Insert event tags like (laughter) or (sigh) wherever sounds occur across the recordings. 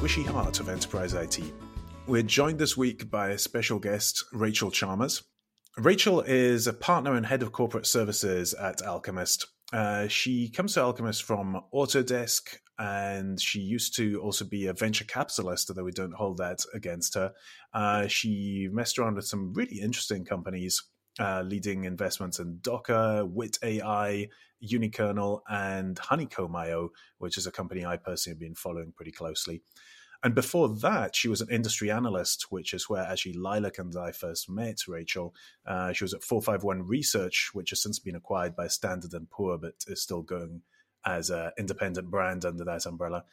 squishy heart of enterprise IT. We're joined this week by a special guest, Rachel Chalmers. Rachel is a partner and head of corporate services at Alchemist. Uh, she comes to Alchemist from Autodesk, and she used to also be a venture capitalist, although we don't hold that against her. Uh, she messed around with some really interesting companies, uh, leading investments in Docker, Wit AI, Unikernel, and Honeycomb.io, which is a company I personally have been following pretty closely. And before that, she was an industry analyst, which is where actually Lilac and I first met Rachel. Uh, she was at 451 Research, which has since been acquired by Standard & Poor, but is still going as an independent brand under that umbrella.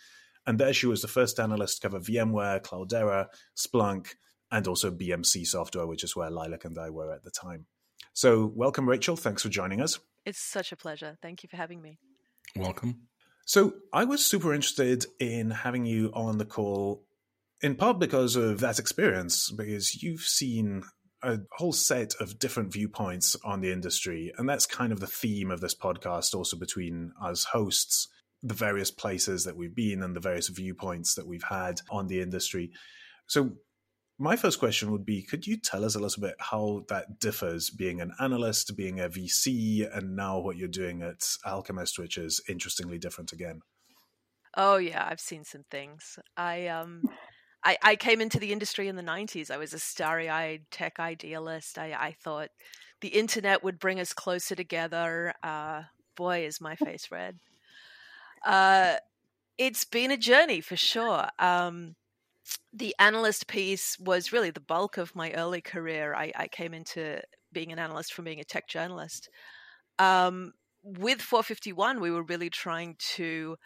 And there she was the first analyst to cover VMware, Cloudera, Splunk, and also BMC software, which is where Lilac and I were at the time. So, welcome, Rachel. Thanks for joining us. It's such a pleasure. Thank you for having me. Welcome. So I was super interested in having you on the call, in part because of that experience, because you've seen a whole set of different viewpoints on the industry. And that's kind of the theme of this podcast, also between us hosts, the various places that we've been and the various viewpoints that we've had on the industry. So my first question would be could you tell us a little bit how that differs being an analyst being a vc and now what you're doing at alchemist which is interestingly different again oh yeah i've seen some things i um I, I came into the industry in the 90s. I was a starry eyed tech idealist. I, I thought the internet would bring us closer together. Uh, boy, is my face red. Uh, it's been a journey for sure. Um, the analyst piece was really the bulk of my early career. I, I came into being an analyst from being a tech journalist. Um, with 451, we were really trying to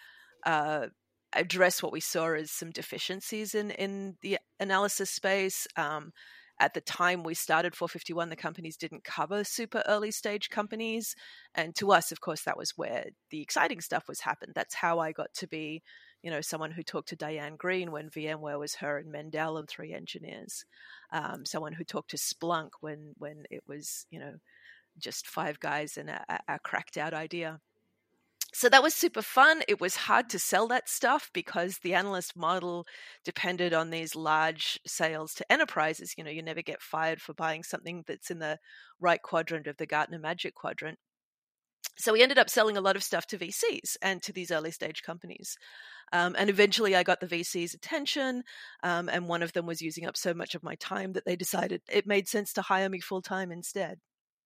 uh, address what we saw as some deficiencies in, in the analysis space. Um, at the time we started 451, the companies didn't cover super early stage companies. And to us, of course, that was where the exciting stuff was happened. That's how I got to be you know, someone who talked to Diane Greene when VMware was her and Mendel and three engineers, um, someone who talked to Splunk when when it was, you know, just five guys and a, a cracked out idea. So that was super fun. It was hard to sell that stuff because the analyst model depended on these large sales to enterprises. You know, you never get fired for buying something that's in the right quadrant of the Gartner Magic Quadrant. So we ended up selling a lot of stuff to VCs and to these early stage companies. Um, and eventually I got the VC's attention, um, and one of them was using up so much of my time that they decided it made sense to hire me full time instead.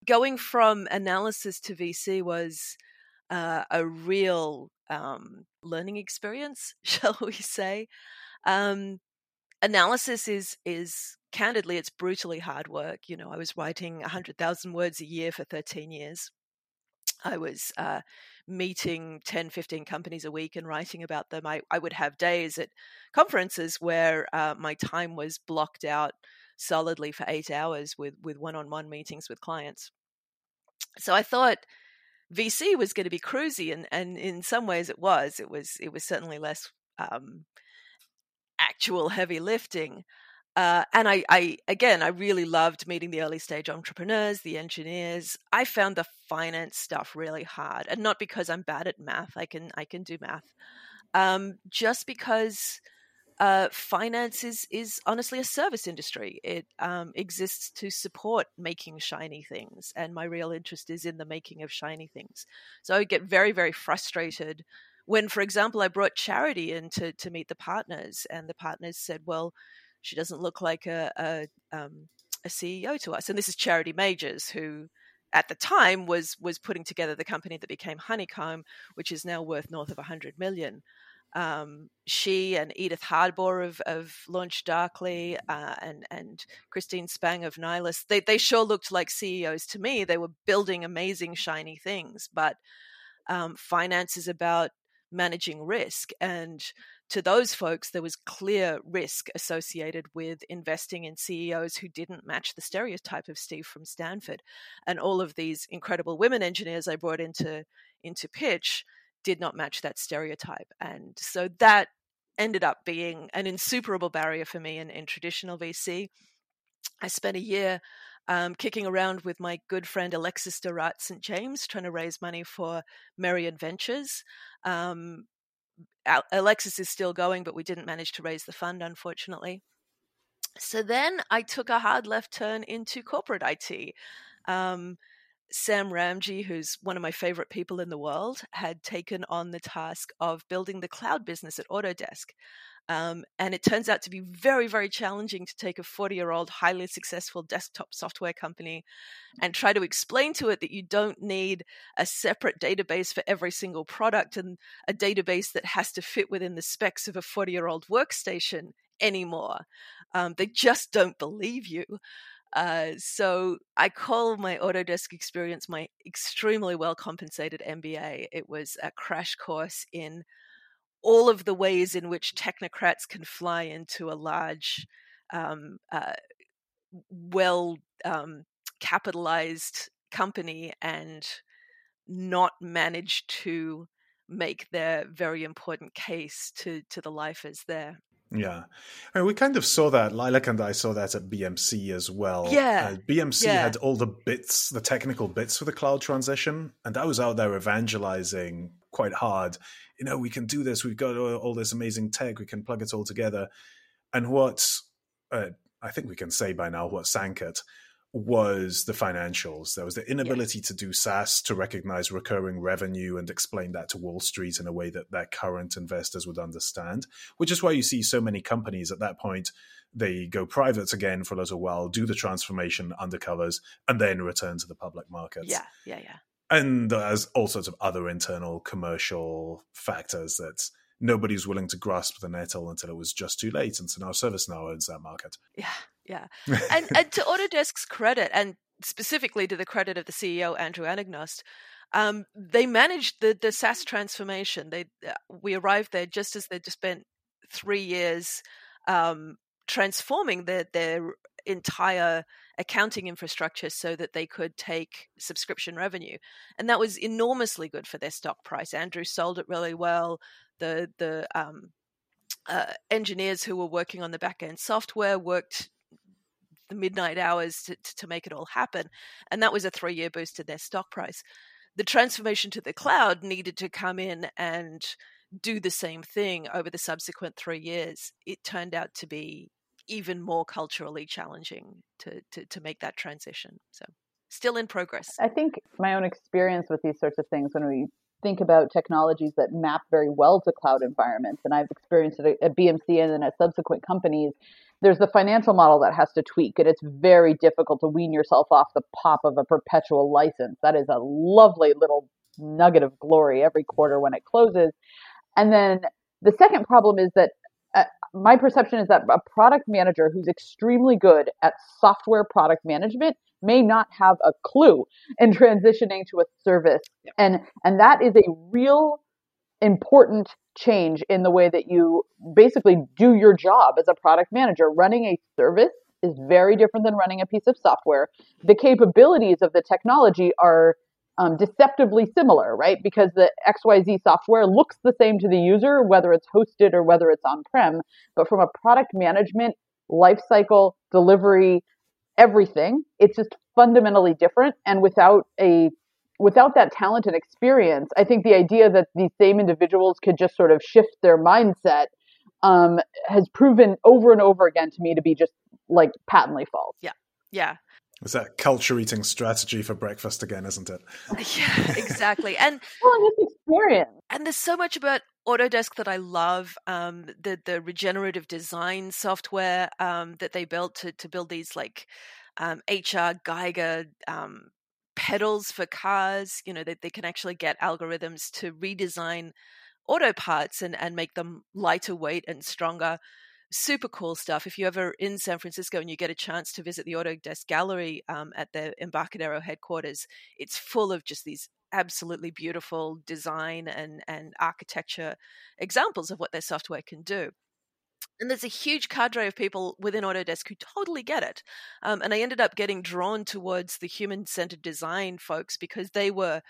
Going from analysis to VC was uh, a real um, learning experience, (laughs) shall we say. Um, analysis is is candidly it's brutally hard work. You know, I was writing 100,000 words a year for 13 years. I was uh, meeting 10, 15 companies a week and writing about them. I, I would have days at conferences where uh, my time was blocked out solidly for eight hours with, with one-on-one meetings with clients. So I thought VC was going to be cruisy, and, and in some ways it was. It was it was certainly less um, actual heavy lifting. Uh, and I, I, again, I really loved meeting the early stage entrepreneurs, the engineers. I found the finance stuff really hard, and not because I'm bad at math. I can, I can do math. Um, just because uh, finance is is honestly a service industry. It um, exists to support making shiny things, and my real interest is in the making of shiny things. So I get very, very frustrated when, for example, I brought charity in to to meet the partners, and the partners said, "Well." She doesn't look like a, a, um, a CEO to us. And this is Charity Majors, who at the time was was putting together the company that became Honeycomb, which is now worth north of 100 million. Um, she and Edith Harbaugh have, have LaunchDarkly, uh, and and Christine Spang of Nylas. They they sure looked like CEOs to me. They were building amazing shiny things, but um, finance is about managing risk and to those folks, there was clear risk associated with investing in CEOs who didn't match the stereotype of Steve from Stanford. And all of these incredible women engineers I brought into, into pitch did not match that stereotype. And so that ended up being an insuperable barrier for me in, in traditional VC. I spent a year um, kicking around with my good friend Alexis Dorat St. James, trying to raise money for Merian Ventures. Um, Alexis is still going, but we didn't manage to raise the fund, unfortunately. So then I took a hard left turn into corporate IT. Um, Sam Ramji, who's one of my favorite people in the world, had taken on the task of building the cloud business at Autodesk. Um, and it turns out to be very, very challenging to take a 40 year old, highly successful desktop software company and try to explain to it that you don't need a separate database for every single product and a database that has to fit within the specs of a 40 year old workstation anymore. Um, they just don't believe you. Uh, so I call my Autodesk experience my extremely well compensated MBA. It was a crash course in all of the ways in which technocrats can fly into a large, um, uh, well um, capitalized company and not manage to make their very important case to to the lifers there. Yeah, I mean, we kind of saw that. Lilac and I saw that at BMC as well. Yeah, uh, BMC yeah. had all the bits, the technical bits for the cloud transition, and I was out there evangelizing quite hard you know, we can do this. We've got all, this amazing tech. We can plug it all together. And what uh, I think we can say by now, what sank it was the financials. There was the inability to do SaaS to recognize recurring revenue and explain that to Wall Street in a way that their current investors would understand, which is why you see so many companies at that point. They go private again for a little while, do the transformation undercovers, and then return to the public markets. Yeah, yeah, yeah and there's all sorts of other internal commercial factors that nobody's willing to grasp the nettle until it was just too late. And so now ServiceNow owns that market. Yeah, yeah. (laughs) and, and to Autodesk's credit, and specifically to the credit of the CEO Andrew Anagnost, um, they managed the the SaaS transformation. They uh, we arrived there just as they'd spent three years um, transforming their their entire accounting infrastructure so that they could take subscription revenue. And that was enormously good for their stock price. Andrew sold it really well. The the um, uh, engineers who were working on the back end software worked the midnight hours to, to make it all happen. And that was a three year boost to their stock price. The transformation to the cloud needed to come in and do the same thing over the subsequent three years. It turned out to be even more culturally challenging to, to, to make that transition. So still in progress. I think my own experience with these sorts of things when we think about technologies that map very well to cloud environments, and I've experienced it at BMC and then at subsequent companies, there's the financial model that has to tweak, and it's very difficult to wean yourself off the pop of a perpetual license. That is a lovely little nugget of glory every quarter when it closes. And then the second problem is that Uh, my perception is that a product manager who's extremely good at software product management may not have a clue in (laughs) transitioning to a service. Yeah. and and that is a real important change in the way that you basically do your job as a product manager. Running a service is very different than running a piece of software. The capabilities of the technology are um, deceptively similar, right? Because the XYZ software looks the same to the user, whether it's hosted or whether it's on prem. But from a product management, lifecycle, delivery, everything, it's just fundamentally different. And without a without that talent and experience, I think the idea that these same individuals could just sort of shift their mindset um, has proven over and over again to me to be just like patently false. Yeah. Yeah. It's that culture eating strategy for breakfast again, isn't it? (laughs) Yeah, exactly. And (laughs) well, this experience. And there's so much about Autodesk that I love. Um, the the regenerative design software um, that they built to to build these like um, HR Giger um, pedals for cars. You know, that they, they can actually get algorithms to redesign auto parts and and make them lighter weight and stronger super cool stuff. If you're ever in San Francisco and you get a chance to visit the Autodesk Gallery um, at the Embarcadero headquarters, it's full of just these absolutely beautiful design and, and architecture examples of what their software can do. And there's a huge cadre of people within Autodesk who totally get it. Um, and I ended up getting drawn towards the human centered design folks because they were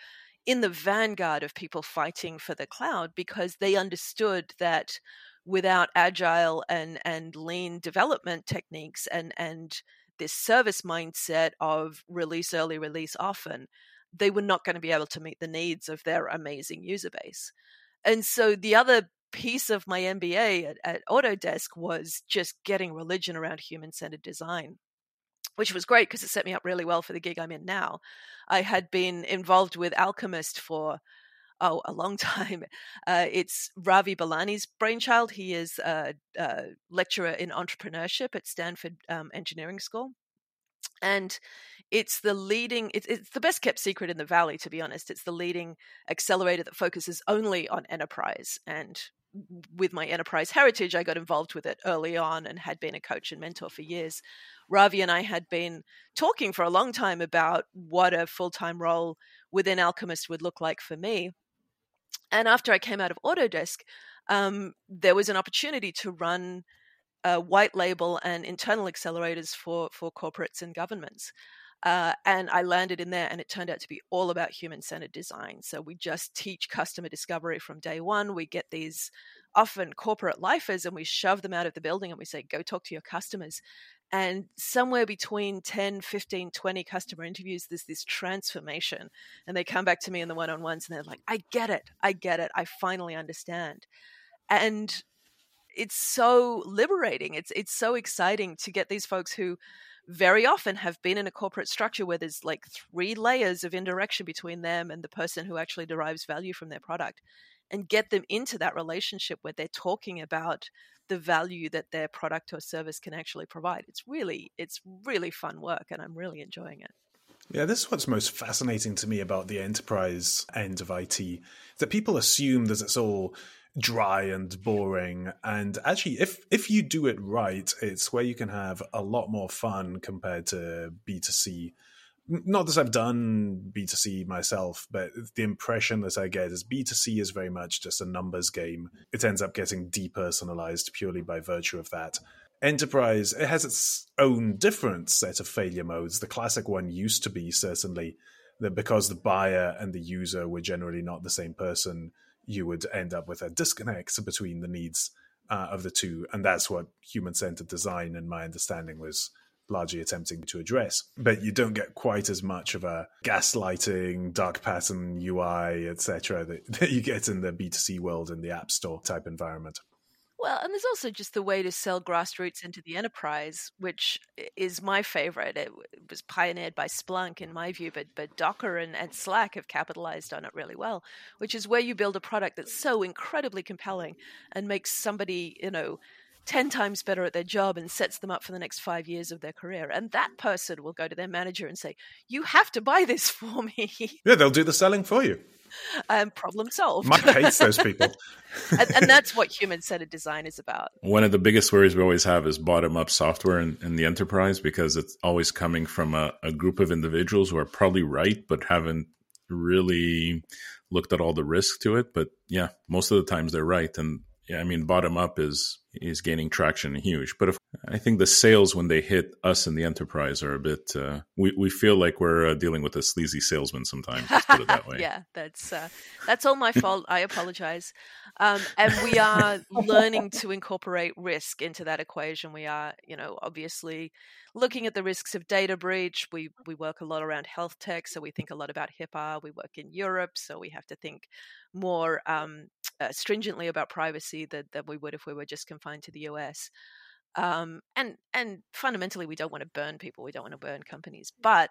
in the vanguard of people fighting for the cloud because they understood that without agile and and lean development techniques and and this service mindset of release early release often they were not going to be able to meet the needs of their amazing user base And so the other piece of my MBA at, at Autodesk was just getting religion around human centered design which was great because it set me up really well for the gig I'm in now. I had been involved with Alchemist for oh a long (laughs) time. Uh, it's Ravi Belani's brainchild. He is a, a lecturer in entrepreneurship at Stanford um, Engineering School, and it's the leading. It's, it's the best kept secret in the valley, to be honest. It's the leading accelerator that focuses only on enterprise and with my enterprise heritage, I got involved with it early on and had been a coach and mentor for years. Ravi and I had been talking for a long time about what a full time role within Alchemist would look like for me. And after I came out of Autodesk, um, there was an opportunity to run uh, white label and internal accelerators for for corporates and governments. Uh, and I landed in there, and it turned out to be all about human centered design. So we just teach customer discovery from day one. We get these often corporate lifers and we shove them out of the building and we say, go talk to your customers. And somewhere between 10, 15, 20 customer interviews, there's this transformation. And they come back to me in the one on ones and they're like, I get it. I get it. I finally understand. And it's so liberating. It's it's so exciting to get these folks who very often have been in a corporate structure where there's like three layers of indirection between them and the person who actually derives value from their product and get them into that relationship where they're talking about the value that their product or service can actually provide it's really it's really fun work and i'm really enjoying it yeah, this is what's most fascinating to me about the enterprise end of IT. That people assume that it's all dry and boring and actually if if you do it right it's where you can have a lot more fun compared to b2c not that i've done b2c myself but the impression that i get is b2c is very much just a numbers game. It ends up getting depersonalized purely by virtue of that. Enterprise it has its own different set of failure modes. The classic one used to be certainly that because the buyer and the user were generally not the same person you would end up with a disconnect between the needs uh, of the two. And that's what human centered design, in my understanding, was largely attempting to address. But you don't get quite as much of a gaslighting, dark pattern UI, etc., that, (laughs) that you get in the B2C world in the App Store type environment. Well, and there's also just the way to sell grassroots into the enterprise, which is my favorite. It was pioneered by Splunk, in my view, but but Docker and, and Slack have capitalized on it really well. Which is where you build a product that's so incredibly compelling and makes somebody, you know, 10 times better at their job and sets them up for the next five years of their career. And that person will go to their manager and say, You have to buy this (laughs) for me. Yeah, they'll do the selling for you um, problem solved. Mike hates those (laughs) people. and, and, that's what human centered design is about. One of the biggest worries we always have is bottom up software in, in, the enterprise because it's always coming from a, a group of individuals who are probably right, but haven't really looked at all the risk to it. But yeah, most of the times they're right. And yeah, I mean, bottom up is is gaining traction and huge. But if, I think the sales when they hit us in the enterprise are a bit. Uh, we we feel like we're uh, dealing with a sleazy salesman sometimes. Put it that way. (laughs) yeah, that's uh, that's all my fault. I apologize. Um, and we are learning to incorporate risk into that equation. We are, you know, obviously looking at the risks of data breach. We we work a lot around health tech, so we think a lot about HIPAA. We work in Europe, so we have to think more um, uh, stringently about privacy than, than we would if we were just confined to the US. Um, and and fundamentally, we don't want to burn people. We don't want to burn companies. But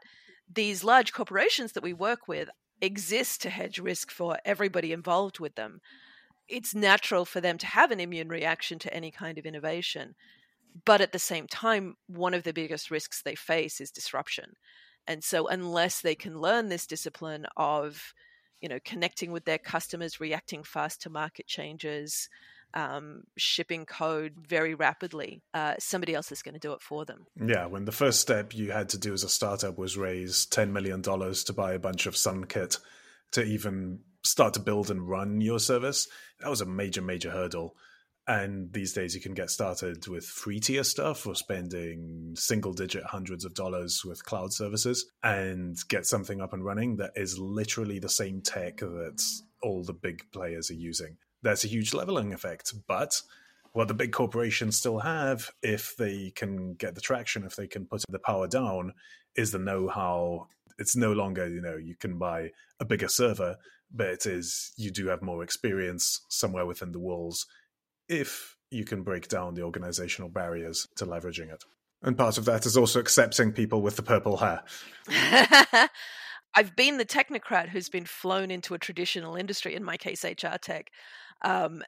these large corporations that we work with exist to hedge risk for everybody involved with them. It's natural for them to have an immune reaction to any kind of innovation. But at the same time, one of the biggest risks they face is disruption. And so, unless they can learn this discipline of, you know, connecting with their customers, reacting fast to market changes, um, shipping code very rapidly, uh, somebody else is going to do it for them. Yeah, when the first step you had to do as a startup was raise $10 million to buy a bunch of SunKit to even start to build and run your service, that was a major, major hurdle. And these days, you can get started with free tier stuff or spending single digit hundreds of dollars with cloud services and get something up and running that is literally the same tech that all the big players are using. That's a huge leveling effect. But what the big corporations still have, if they can get the traction, if they can put the power down, is the know how it's no longer you know you can buy a bigger server, but it is you do have more experience somewhere within the walls if you can break down the organizational barriers to leveraging it. And part of that is also accepting people with the purple hair. (laughs) I've been the technocrat who's been flown into a traditional industry, in my case, HR tech, um,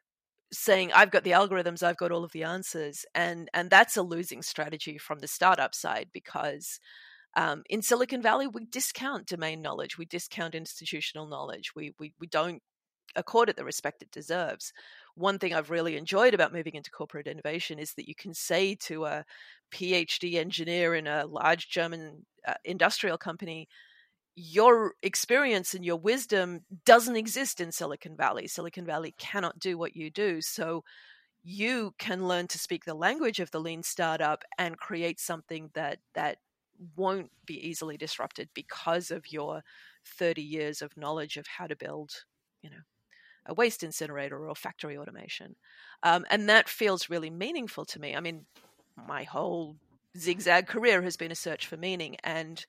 saying I've got the algorithms, I've got all of the answers, and and that's a losing strategy from the startup side because um, in Silicon Valley we discount domain knowledge, we discount institutional knowledge, we we we don't accord it the respect it deserves. One thing I've really enjoyed about moving into corporate innovation is that you can say to a PhD engineer in a large German uh, industrial company, your experience and your wisdom doesn't exist in Silicon Valley. Silicon Valley cannot do what you do. So you can learn to speak the language of the lean startup and create something that that won't be easily disrupted because of your 30 years of knowledge of how to build, you know, a waste incinerator or factory automation. Um, and that feels really meaningful to me. I mean, my whole zigzag career has been a search for meaning and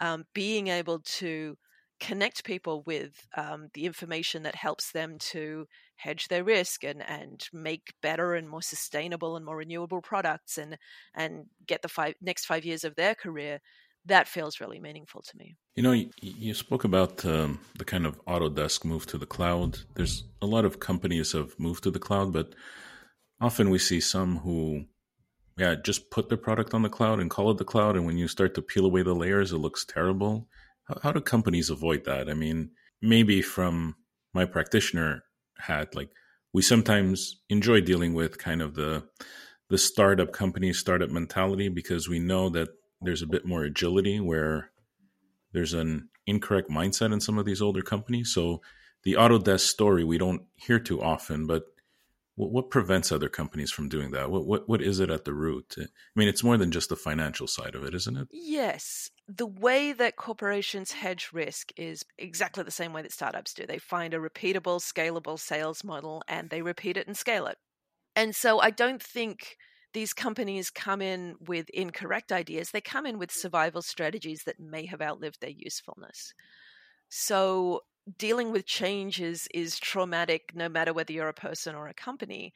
um, being able to connect people with um, the information that helps them to hedge their risk and, and make better and more sustainable and more renewable products and and get the five next five years of their career that feels really meaningful to me. You know you, you spoke about um, the kind of autodesk move to the cloud. There's a lot of companies have moved to the cloud but often we see some who yeah, just put the product on the cloud and call it the cloud. And when you start to peel away the layers, it looks terrible. How, how do companies avoid that? I mean, maybe from my practitioner hat, like we sometimes enjoy dealing with kind of the the startup company startup mentality because we know that there's a bit more agility where there's an incorrect mindset in some of these older companies. So the Autodesk story we don't hear too often, but what, what prevents other companies from doing that? What, what what is it at the root? I mean, it's more than just the financial side of it, isn't it? Yes. The way that corporations hedge risk is exactly the same way that startups do. They find a repeatable, scalable sales model and they repeat it and scale it. And so I don't think these companies come in with incorrect ideas. They come in with survival strategies that may have outlived their usefulness. So dealing with change is is traumatic no matter whether you're a person or a company.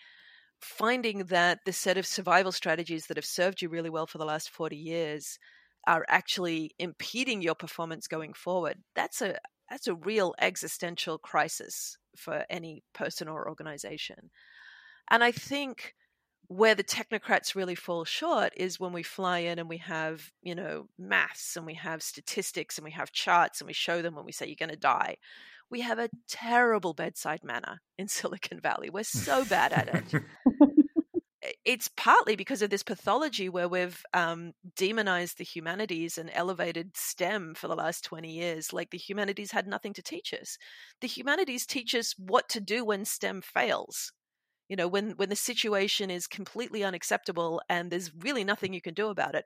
Finding that the set of survival strategies that have served you really well for the last 40 years are actually impeding your performance going forward that's a that's a real existential crisis for any person or organization. And i think where the technocrats really fall short is when we fly in and we have, you know, maths and we have statistics and we have charts and we show them when we say you're going to die. We have a terrible bedside manner in (laughs) Silicon Valley. We're so bad at it. (laughs) it's partly because of this pathology where we've um, demonized the humanities and elevated STEM for the last 20 years. Like the humanities had nothing to teach us. The humanities teach us what to do when STEM fails you know when when the situation is completely unacceptable and there's really nothing you can do about it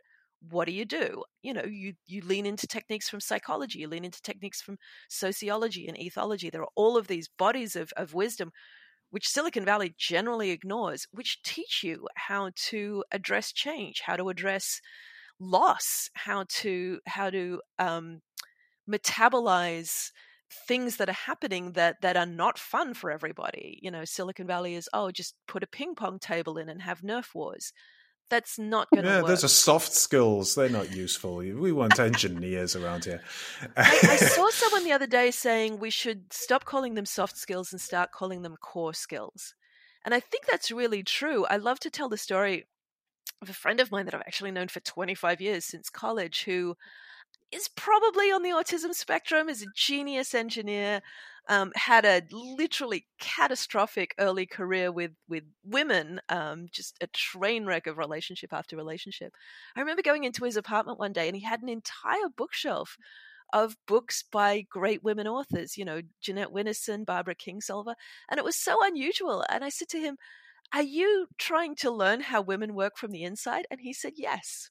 what do you do? You know you you lean into techniques from psychology you lean into techniques from sociology and ethology. There are all of these bodies of, of wisdom which silicon valley generally ignores which teach you how to address change how to address loss how to how to um, metabolize things that are happening that that are not fun for everybody. You know, Silicon Valley is oh, just put a ping pong table in and have Nerf wars. That's not going to yeah, work. those are soft skills. They're not useful. We want engineers around here. I, I (laughs) saw someone the other day saying we should stop calling them soft skills and start calling them core skills. And I think that's really true. I love to tell the story of a friend of mine that I've actually known for 25 years since college who is probably on the autism spectrum, is a genius engineer, um, had a literally catastrophic early career with with women, um, just a train wreck of relationship after relationship. I remember going into his apartment one day and he had an entire bookshelf of books by great women authors, you know, Jeanette Winterson, Barbara Kingsolver, and it was so unusual. And I said to him, Are you trying to learn how women work from the inside? And he said, Yes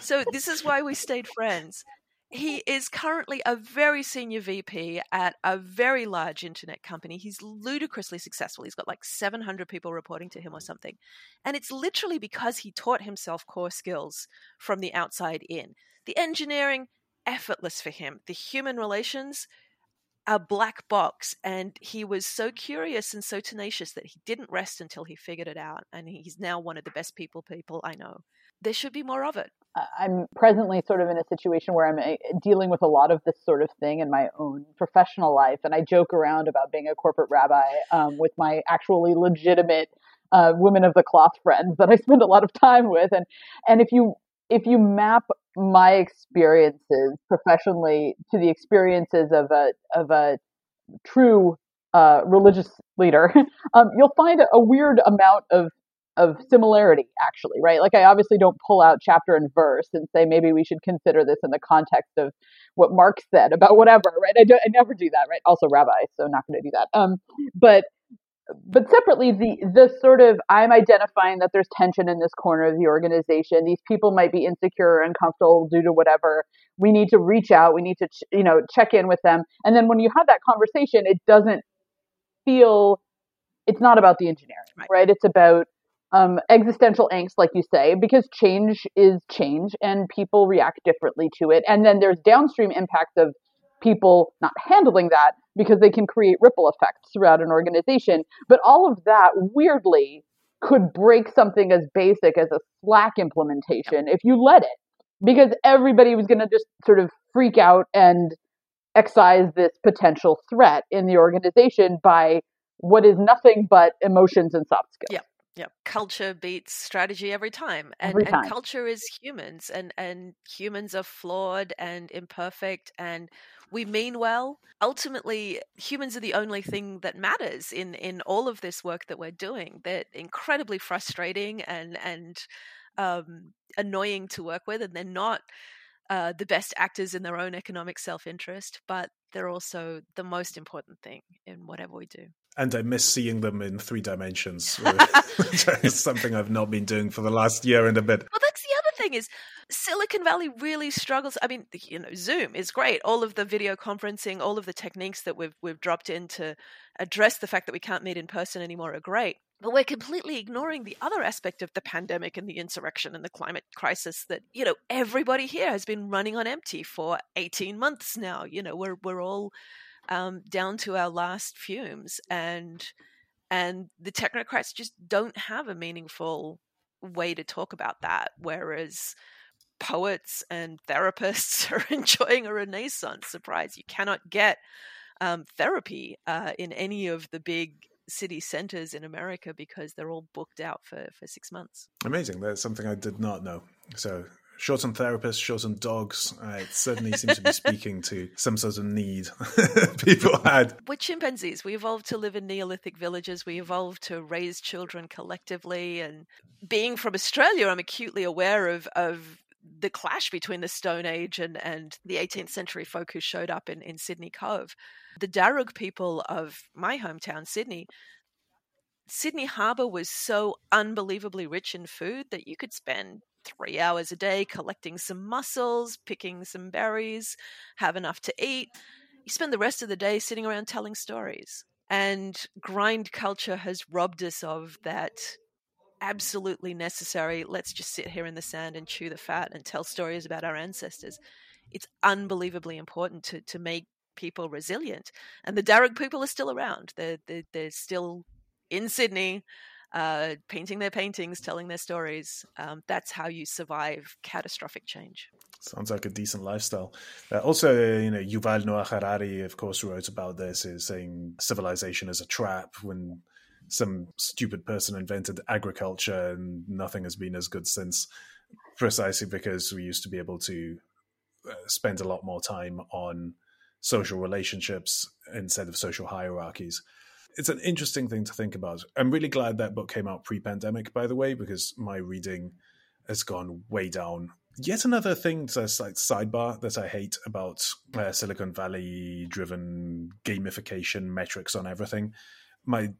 so this is why we stayed friends. He is currently a very senior VP at a very large internet company. He's ludicrously successful. He's got like 700 people reporting to him or something. And it's literally because he taught himself core skills from the outside in. The engineering, effortless for him. The human relations, a black box and he was so curious and so tenacious that he didn't rest until he figured it out and he's now one of the best people people i know there should be more of it. I'm presently sort of in a situation where i'm eh, dealing with a lot of this sort of thing in my own professional life and i joke around about being a corporate rabbi um, with my actually legitimate uh, women of the cloth friends that i spend a lot of time with and and if you if you map my experiences professionally to the experiences of a of a true uh, religious leader, (laughs) um, you'll find a weird amount of of similarity actually right? Like i obviously don't pull out chapter and verse and say maybe we should consider this in the context of what mark said about whatever right? I, do, I never do that right? Also rabbi so not going to do that. Um, but but separately the the sort of i'm identifying that there's tension in this corner of the organization. These people might be insecure or uncomfortable due to whatever. We need to reach out. We need to ch- you know check in with them. And then when you have that conversation it doesn't feel it's not about the engineering right, right? it's about um, existential angst like you say because change is change and people react differently to it and then there's downstream impacts of people not handling that because they can create ripple effects throughout an organization. But all of that weirdly could break something as basic as a Slack implementation if you let it, because everybody was going to just sort of freak out and excise this potential threat in the organization by what is nothing but emotions and soft skills. Yeah, culture beats strategy every time. And, every time. and culture is humans and, and humans are flawed and imperfect and we mean well. Ultimately, humans are the only thing that matters in, in all of this work that we're doing. They're incredibly frustrating and and um, annoying to work with, and they're not uh, the best actors in their own economic self interest, but they're also the most important thing in whatever we do. And I miss seeing them in three dimensions, (laughs) which is (laughs) something I've not been doing for the last year and a bit. Well, that's the other thing is Silicon Valley really struggles. I mean, you know, Zoom is great. All of the video conferencing, all of the techniques that we've we've dropped in to address the fact that we can't meet in person anymore are great. But we're completely ignoring the other aspect of the pandemic and the insurrection and the climate crisis that, you know, everybody here has been running on empty for 18 months now. You know, we're we're all um, down to our last fumes and and the technocrats just don't have a meaningful way to talk about that whereas poets and therapists (laughs) are enjoying a renaissance surprise you cannot get um, therapy uh, in any of the big city centers in America because they're all booked out for, for six months. Amazing. That's something I did not know. So short on therapists, short on dogs. Uh, it certainly seems to be (laughs) speaking to some sort of need (laughs) people had. We're chimpanzees. We evolved to live in Neolithic villages. We evolved to raise children collectively. And being from Australia, I'm acutely aware of, of the clash between the Stone Age and, and the 18th century folk who showed up in, in Sydney Cove. The Darug people of my hometown, Sydney, Sydney Harbour was so unbelievably rich in food that you could spend three hours a day collecting some mussels, picking some berries, have enough to eat. You spend the rest of the day sitting around telling stories. And grind culture has robbed us of that absolutely necessary. Let's just sit here in the sand and chew the fat and tell stories about our ancestors. It's unbelievably important to, to make people resilient. And the Darug people are still around. They're, they're, they're still in Sydney uh, painting their paintings, telling their stories. Um, that's how you survive catastrophic change. Sounds like a decent lifestyle. Uh, also, you know, Yuval Noah Harari, of course, wrote about this, is saying civilization is a trap when some stupid person invented agriculture and nothing has been as good since, precisely because we used to be able to uh, spend a lot more time on social relationships instead of social hierarchies it's an interesting thing to think about. I'm really glad that book came out pre-pandemic, by the way, because my reading has gone way down. Yet another thing that's like sidebar that I hate about uh, Silicon Valley driven gamification metrics on everything. My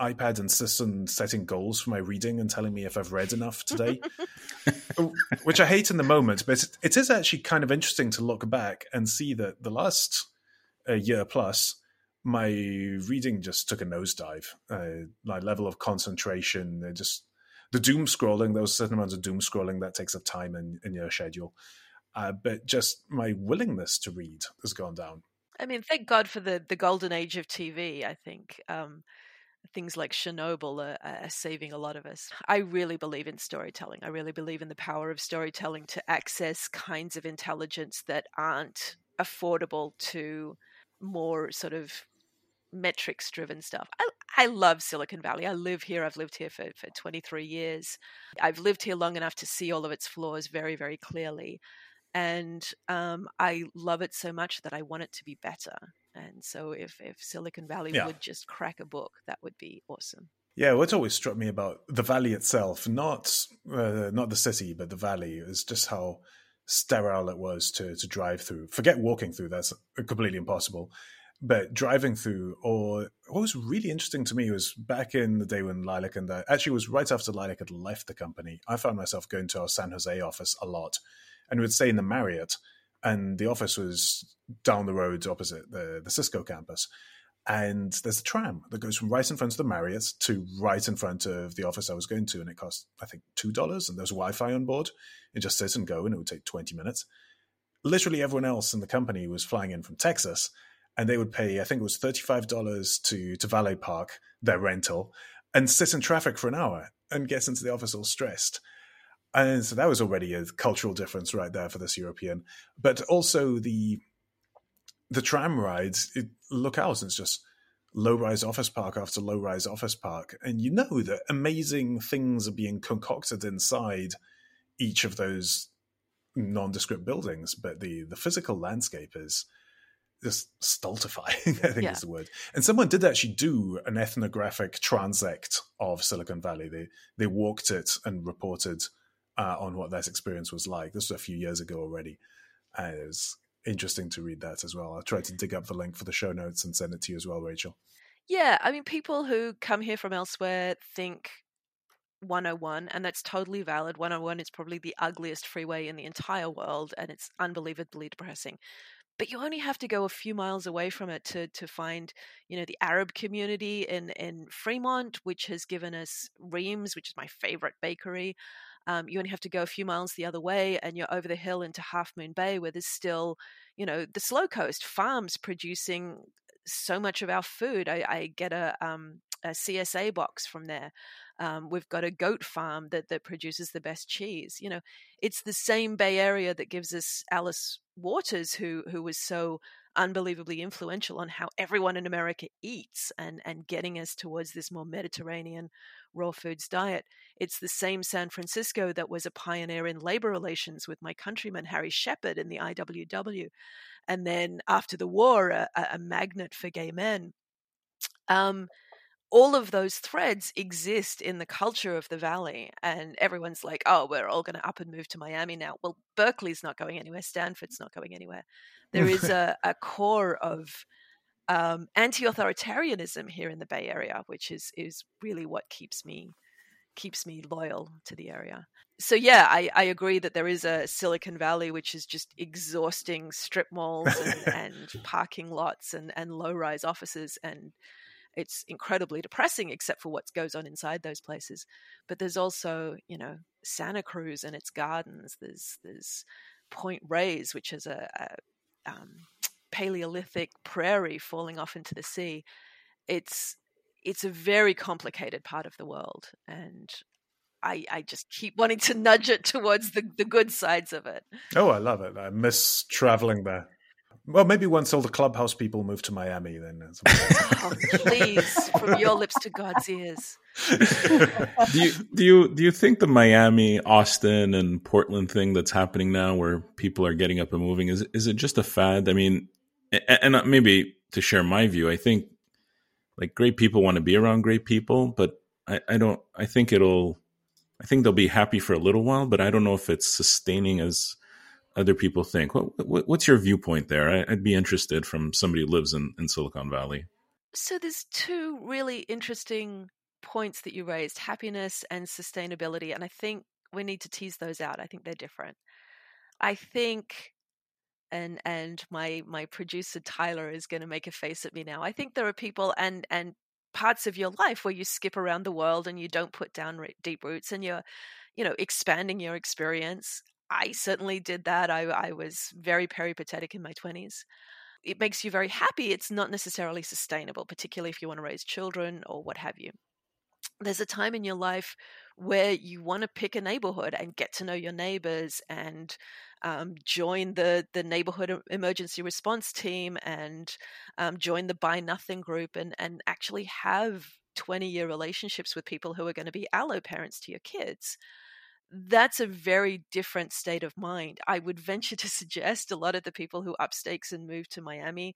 iPad insists on setting goals for my reading and telling me if I've read enough today, (laughs) which I hate in the moment. But it is actually kind of interesting to look back and see that the last uh, year plus, my reading just took a nosedive. Uh, my level of concentration, uh, just the doom scrolling, there was certain amount of doom scrolling that takes up time in, in your schedule. uh, but just my willingness to read has gone down. I mean, thank God for the the golden age of TV. I think um, things like Chernobyl are, are, saving a lot of us. I really believe in storytelling. I really believe in the power of storytelling to access kinds of intelligence that aren't affordable to more sort of metrics driven stuff. I, I love Silicon Valley. I live here. I've lived here for, for 23 years. I've lived here long enough to see all of its flaws very, very clearly. And um, I love it so much that I want it to be better. And so if, if Silicon Valley yeah. would just crack a book, that would be awesome. Yeah, what's always struck me about the valley itself, not uh, not the city, but the valley, is just how sterile it was to to drive through. Forget walking through; that's completely impossible but driving through, or what was really interesting to me was back in the day when Lilac and I, actually was right after Lilac had left the company. I found myself going to our San Jose office a lot, and we'd stay in the Marriott, and the office was down the road opposite the the Cisco campus. And there's a tram that goes from right in front of the Marriott to right in front of the office I was going to, and it cost I think two dollars, and there's Wi-Fi on board. You just sit and go, and it would take twenty minutes. Literally everyone else in the company was flying in from Texas and they would pay, I think it was $35 to, to valet park their rental and sit in traffic for an hour and get into the office all stressed. And so that was already a cultural difference right there for this European. But also the the tram rides, it, look out, it's just low rise office park after low rise office park. And you know that amazing things are being concocted inside each of those nondescript buildings, but the the physical landscape is just stultifying, (laughs) I think yeah. is the word. And someone did actually do an ethnographic transect of Silicon Valley. They they walked it and reported uh, on what that experience was like. This was a few years ago already. And it was interesting to read that as well. I'll try to dig up the link for the show notes and send it to you as well, Rachel. Yeah, I mean, people who come here from elsewhere think 101, and that's totally valid. 101 is probably the ugliest freeway in the entire world, and it's unbelievably depressing but you only have to go a few miles away from it to to find you know the Arab community in in Fremont, which has given us Reem's, which is my favorite bakery. Um, you only have to go a few miles the other way, and you're over the hill into Half Moon Bay, where there's still you know the slow coast farms producing so much of our food. I, I get a, um, a CSA box from there. Um, we've got a goat farm that that produces the best cheese. You know, it's the same Bay Area that gives us Alice Waters, who who was so unbelievably influential on how everyone in America eats and and getting us towards this more Mediterranean raw foods diet. It's the same San Francisco that was a pioneer in labor relations with my countryman Harry Shepard in the IWW, and then after the war, a, a magnet for gay men. Um, all of those threads exist in the culture of the valley and everyone's like oh we're all going to up and move to miami now. Well berkeley's not going anywhere stanford's not going anywhere. (laughs) There is a, a core of um, anti-authoritarianism here in the bay area which is is really what keeps me keeps me loyal to the area. So yeah i, I agree that there is a silicon valley which is just exhausting strip malls and, (laughs) and parking lots and, and low-rise offices and it's incredibly depressing except for what goes on inside those places but there's also you know santa cruz and its gardens there's there's point reyes which is a, a um, paleolithic prairie falling off into the sea it's it's a very complicated part of the world and I, I just keep wanting to nudge it towards the, the good sides of it. Oh, I love it. I miss traveling there. Well, maybe once all the clubhouse people move to Miami, then. oh, please, from your lips to God's ears. do you do you do you think the Miami, Austin, and Portland thing that's happening now, where people are getting up and moving, is is it just a fad? I mean, and uh, maybe to share my view, I think like great people want to be around great people, but I, I don't. I think it'll. I think they'll be happy for a little while, but I don't know if it's sustaining as other people think. What, what, what's your viewpoint there? I, would be interested from somebody who lives in, in Silicon Valley. So there's two really interesting points that you raised: happiness and sustainability, and I think we need to tease those out. I think they're different. I think and and my my producer Tyler is going to make a face at me now. I think there are people and and parts of your life where you skip around the world and you don't put down deep roots and you're you know expanding your experience I certainly did that. I, I was very peripatetic in my 20s. It makes you very happy. It's not necessarily sustainable, particularly if you want to raise children or what have you. There's a time in your life where you want to pick a neighborhood and get to know your neighbors and um, join the the neighborhood emergency response team and um, join the buy nothing group and and actually have 20 year relationships with people who are going to be allo parents to your kids that's a very different state of mind. I would venture to (laughs) suggest a lot of the people who up stakes and move to Miami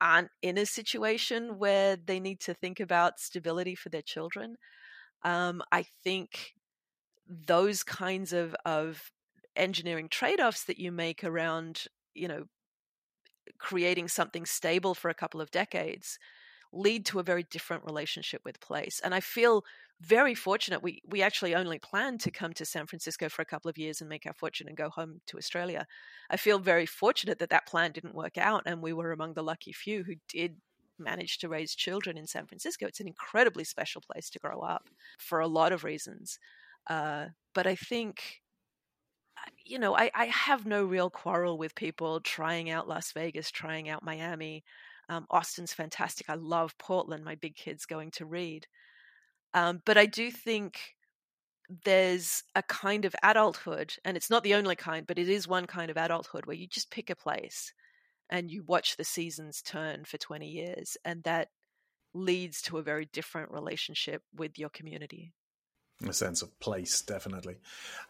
aren't in a situation where they need to think about stability for their children. Um, I think those kinds of, of engineering trade offs that you make around, you know, creating something stable for a couple of decades lead to a very different relationship with place. And I feel very fortunate. We we actually only planned to come to San Francisco for a couple of years and make our fortune and go home to Australia. I feel very fortunate that that plan didn't work out, and we were among the lucky few who did manage to raise children in San Francisco. It's an incredibly special place to grow up for a lot of reasons. Uh, but I think uh, you know, I, I have no real quarrel with people trying out Las Vegas, trying out Miami. Um, Austin's fantastic. I love Portland. My big kids going to Reed. Um, but I do think there's a kind of adulthood, and it's not the only kind, but it is one kind of adulthood where you just pick a place and you watch the seasons turn for 20 years, and that leads to a very different relationship with your community. A sense of place, definitely.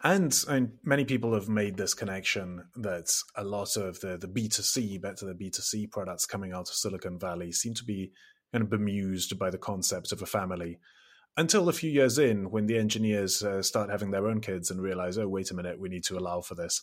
And, and many people have made this connection that a lot of the, the B2C, better the B2C products coming out of Silicon Valley seem to be kind of bemused by the concept of a family until a few years in when the engineers uh, start having their own kids and realize oh wait a minute we need to allow for this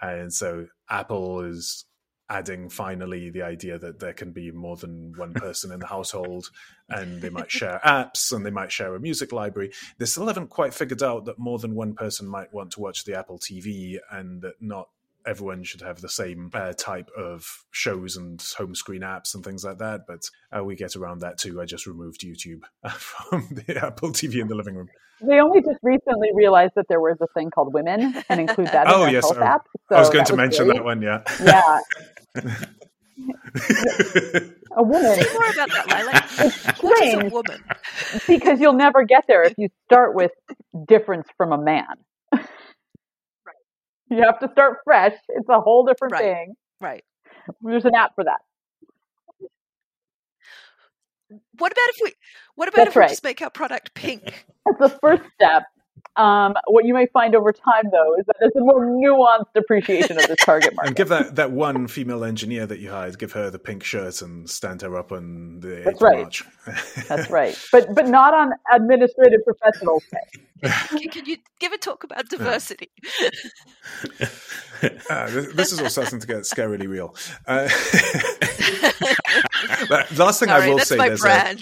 and so apple is adding finally the idea that there can be more than one person in the household and they might share (laughs) apps and they might share a music library they still haven't quite figured out that more than one person might want to watch the apple tv and that not everyone should have the same uh, type of shows and home screen apps and things like that. But uh, we get around that too. I just removed YouTube (laughs) from the Apple TV in the living room. They only just recently realized that there was a thing called Women and include that (laughs) in oh, their yes. health oh, app. So I was going to mention great. that one. Yeah. Yeah. (laughs) a woman. Say more about that. It's What is a strange woman? because you'll never get there if you start with difference from a man. You have to start fresh. It's a whole different Right. thing. Right. There's an app for that. What about if we? What about That's if we right. just make our product pink? That's the first step. Um, what you may find over time, though, is that there's a more nuanced appreciation of this target market. And give that, that one female engineer that you hired, give her the pink shirt and stand her up on the 8th That's right. March. That's (laughs) right, but but not on administrative professionals pay. (laughs) Can, can you give a talk about diversity? (laughs) Uh, this, this is all starting to get scarily real. Uh, but last thing I will say, there's a,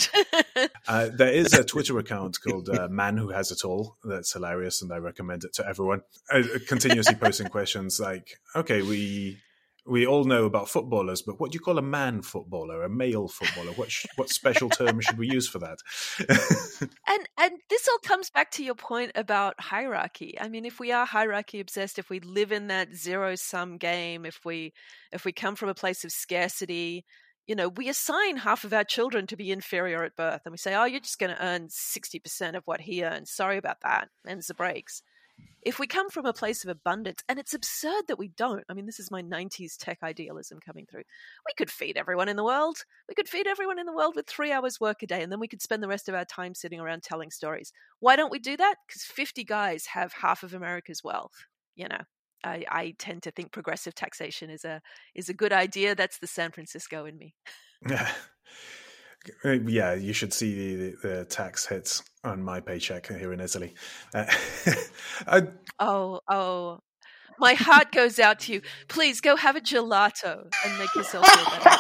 (laughs) uh, there is a Twitter account called uh, Man Who Has It All that's hilarious, and I recommend it to everyone. Uh, continuously posting questions like, "Okay, we we all know about footballers, but what do you call a man footballer, a male footballer? What sh- what special term should we use for that?" (laughs) and and this all comes back to your point about hierarchy i mean if we are hierarchy obsessed if we live in that zero sum game if we if we come from a place of scarcity you know we assign half of our children to be inferior at birth and we say oh you're just going to earn 60% of what he earns. Sorry about that. Ends the breaks. If we come from a place of abundance and it's absurd that we don't i mean this is my 90s tech idealism coming through we could feed everyone in the world. We could feed everyone in the world with three hours work a day and then we could spend the rest of our time sitting around telling stories. Why don't we do that? Because 50 guys have half of america's wealth you know I, I tend to think progressive taxation is a is a good idea that's the san francisco in me (laughs) Yeah. Uh, Yeah, you should see the, the tax hits on my paycheck here in Italy. Uh, (laughs) I, oh oh my heart goes out to you please go have a gelato and make yourself feel better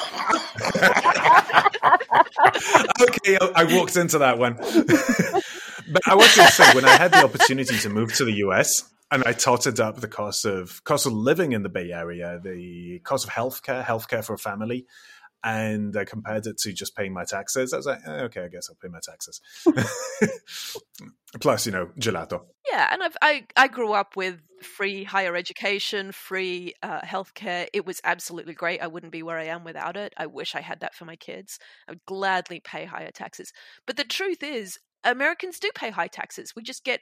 okay, I I walked into that one. (laughs) but I was going to say, when I had the opportunity to move to the US and I totted up the cost of cost of living in the Bay Area, the cost of healthcare, healthcare for a family, and I compared it to just paying my taxes, I was like, eh, okay, I guess I'll pay my taxes. (laughs) Plus, you know, gelato. Yeah, and I've, I I grew up with free higher education, free uh, healthcare. It was absolutely great. I wouldn't be where I am without it. I wish I had that for my kids. I would gladly pay higher taxes. But the truth is, Americans do pay high taxes. We just get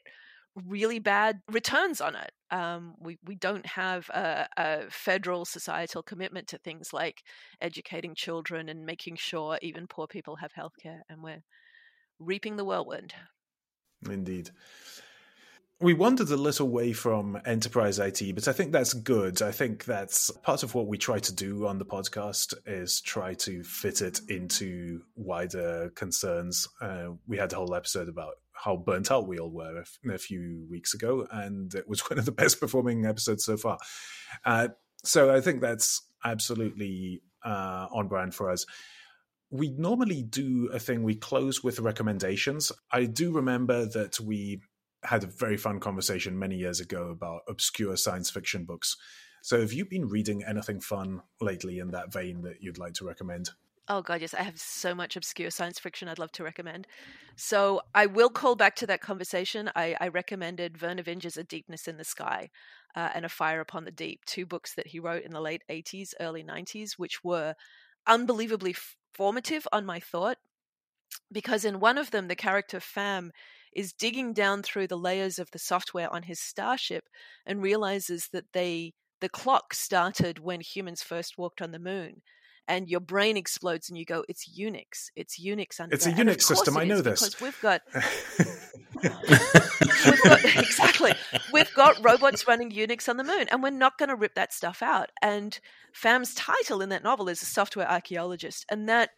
really bad returns on it. Um, we we don't have a, a, federal societal commitment to things like educating children and making sure even poor people have healthcare, and we're reaping the whirlwind. Indeed we wandered a little way from enterprise IT, but I think that's good. I think that's part of what we try to do on the podcast is try to fit it into wider concerns. Uh, we had a whole episode about how burnt out we all were a, a, few weeks ago, and it was (laughs) one of the best performing episodes so far. Uh, so I think that's absolutely uh, on brand for us we normally do a thing we close with recommendations i do remember that we had a very fun conversation many years ago about obscure science fiction books. So, have you been reading anything fun lately in that vein that you'd like to recommend? Oh god, yes, I have so much obscure science fiction I'd love to recommend. So I will call back to that conversation. I, I recommended Vernor Vinge's A Deepness in the Sky uh, and A Fire Upon the Deep, two books that he wrote in the late 80s, early 90s, which were unbelievably formative on my thought. Because in one of them, the character Pham is digging down through the layers of the software on his starship and realizes that they the clock started when humans first walked on the moon and your brain explodes and you go it's unix. It's unix under it's a unix system i know this. because we've got, (laughs) we've got (laughs) exactly we've got robots running unix on the moon and we're not going to rip that stuff out and Pham's title in that novel is a software archaeologist and that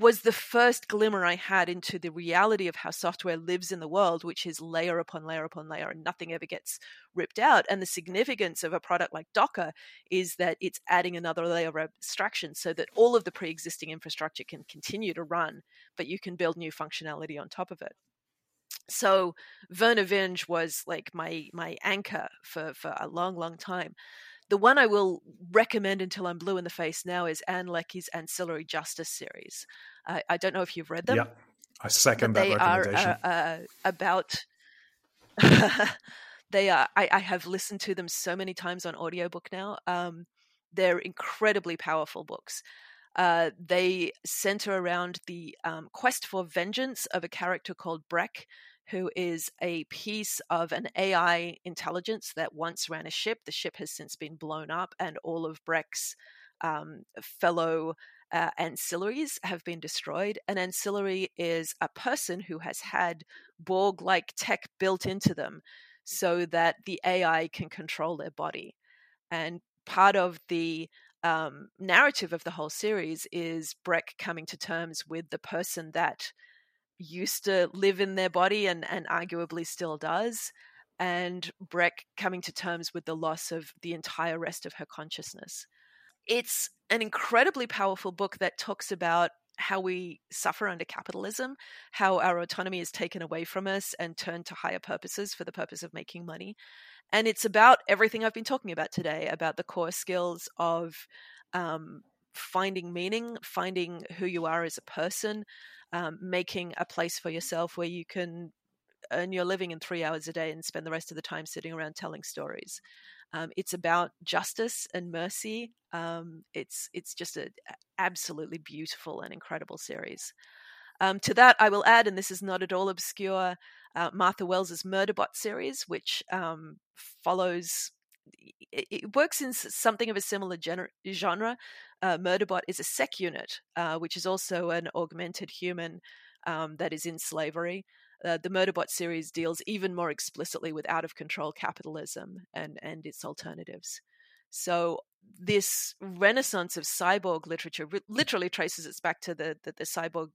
was the first glimmer I had into the reality of how software lives in the world, which is layer upon layer upon layer, and nothing ever gets ripped out. And the significance of a product like Docker is that it's adding another layer of abstraction so that all of the pre existing infrastructure can continue to run, but you can build new functionality on top of it. So Vernor Vinge was like my my anchor for for a long, long time. The one I will recommend until I'm blue in the face now is Ann Leckie's Ancillary Justice series. Uh, I don't know if you've read them. Yeah, I second that they recommendation. Are, uh, uh, about. (laughs) they are. I, I, have listened to them so many times on audiobook now. Um, they're incredibly powerful books. Uh, they center around the um, quest for vengeance of a character called Breq, who is a piece of an AI intelligence that once ran a ship. The ship has since been blown up, and all of Breq's um, fellow uh, ancillaries have been destroyed. An ancillary is a person who has had Borg like tech built into them so that the AI can control their body. And part of the um, narrative of the whole series is Breck coming to terms with the person that used to live in their body and, and arguably still does, and Breq coming to terms with the loss of the entire rest of her consciousness. It's an incredibly powerful book that talks about how we suffer under capitalism, how our autonomy is taken away from us and turned to higher purposes for the purpose of making money. And it's about everything I've been talking about today about the core skills of um, finding meaning, finding who you are as a person, um, making a place for yourself where you can earn your living in three hours a day and spend the rest of the time sitting around telling stories. Um, it's about justice and mercy. Um, it's it's just an absolutely beautiful and incredible series. Um, to that, I will add, and this is not at all obscure, uh, Martha Wells's Murderbot series, which um, follows it works in something of a similar genre. Uh, Murderbot is a sec unit, uh, which is also an augmented human um, that is in slavery. Uh, the Murderbot series deals even more explicitly with out of control capitalism and, and its alternatives. So this renaissance of cyborg literature literally traces its back to the, the, the cyborg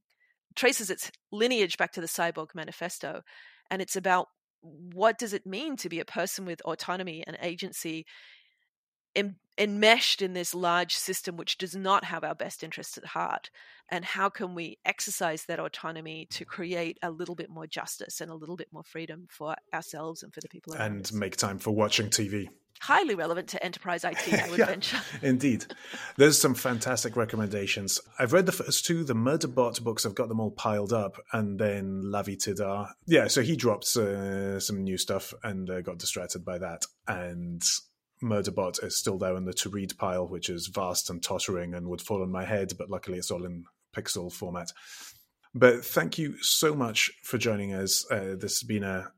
traces its lineage back to the cyborg manifesto and it's about what does it mean to be a person with autonomy and agency em- enmeshed in this large system which does not have our best interests at heart and how can we exercise that autonomy to create a little bit more justice and a little bit more freedom for ourselves and for the people around and us. make time for watching tv highly relevant to enterprise IT, (laughs) I would Yeah. venture. (laughs) Indeed. There's some fantastic recommendations. I've read the first two, the Murderbot books, I've got them all piled up, and then Lavie Tidhar. Yeah, so he dropped uh, some new stuff and uh, got distracted by that. And Murderbot is still there in the to read pile, which is vast and tottering and would fall on my head, but luckily it's all in pixel format. But thank you so much for joining us. Uh, this has been a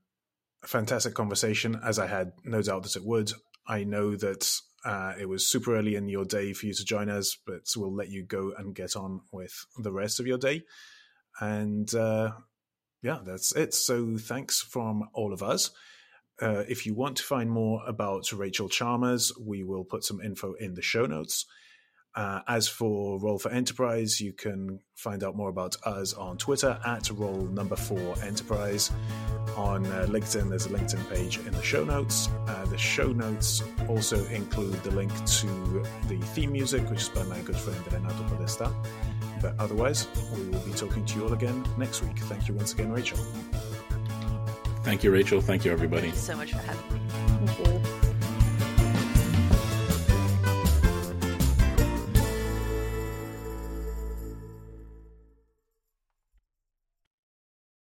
fantastic conversation, as I had no doubt that it would. I know that uh, it was super early in your day for you to join us, but we'll let you go and get on with the rest of your day. And uh, yeah, that's it. So thanks from all of us. Uh, if you want to find more about Rachel Chalmers, we will put some info in the show notes. Uh, as for Roll for Enterprise, you can find out more about us on Twitter at Roll Number Four Enterprise. On uh, LinkedIn, there's a LinkedIn page in the show notes. Uh, the show notes also include the link to the theme music, which is by my good friend Renato Podesta. But otherwise, we will be talking to you all again next week. Thank you once again, Rachel. Thank you, Rachel. Thank you, everybody. Thanks so much for having me. Thank you.